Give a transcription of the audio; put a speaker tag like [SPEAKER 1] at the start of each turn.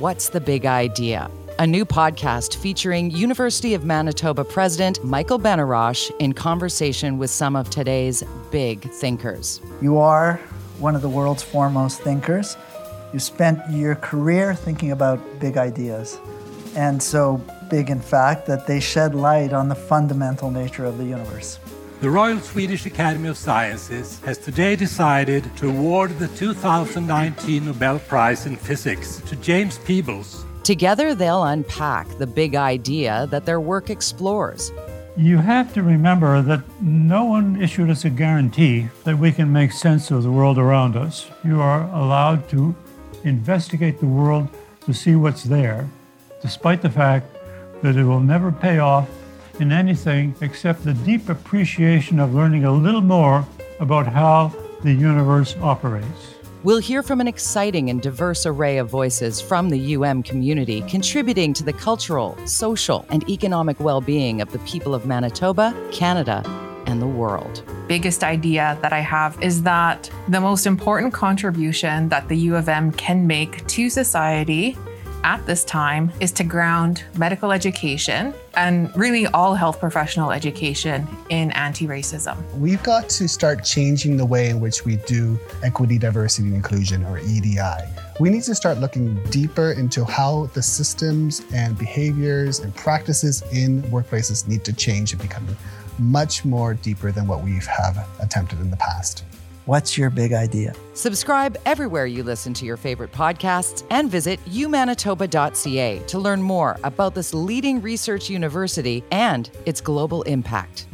[SPEAKER 1] What's the Big Idea? A new podcast featuring University of Manitoba President Michael Benarroch in conversation with some of today's big thinkers.
[SPEAKER 2] You are one of the world's foremost thinkers. You spent your career thinking about big ideas. And so big, in fact, that they shed light on the fundamental nature of the universe.
[SPEAKER 3] The Royal Swedish Academy of Sciences has today decided to award the 2019 Nobel Prize in Physics to James Peebles.
[SPEAKER 1] Together, they'll unpack the big idea that their work explores.
[SPEAKER 4] You have to remember that no one issued us a guarantee that we can make sense of the world around us. You are allowed to investigate the world to see what's there, despite the fact that it will never pay off in anything except the deep appreciation of learning a little more about how the universe operates.
[SPEAKER 1] We'll hear from an exciting and diverse array of voices from the UM community contributing to the cultural, social, and economic well being of the people of Manitoba, Canada, and the world.
[SPEAKER 5] Biggest idea that I have is that the most important contribution that the U of M can make to society at this time is to ground medical education and really all health professional education in anti racism.
[SPEAKER 6] We've got to start changing the way in which we do equity, diversity, and inclusion, or EDI. We need to start looking deeper into how the systems and behaviors and practices in workplaces need to change and become much more deeper than what we have attempted in the past.
[SPEAKER 2] What's your big idea?
[SPEAKER 1] Subscribe everywhere you listen to your favorite podcasts and visit umanitoba.ca to learn more about this leading research university and its global impact.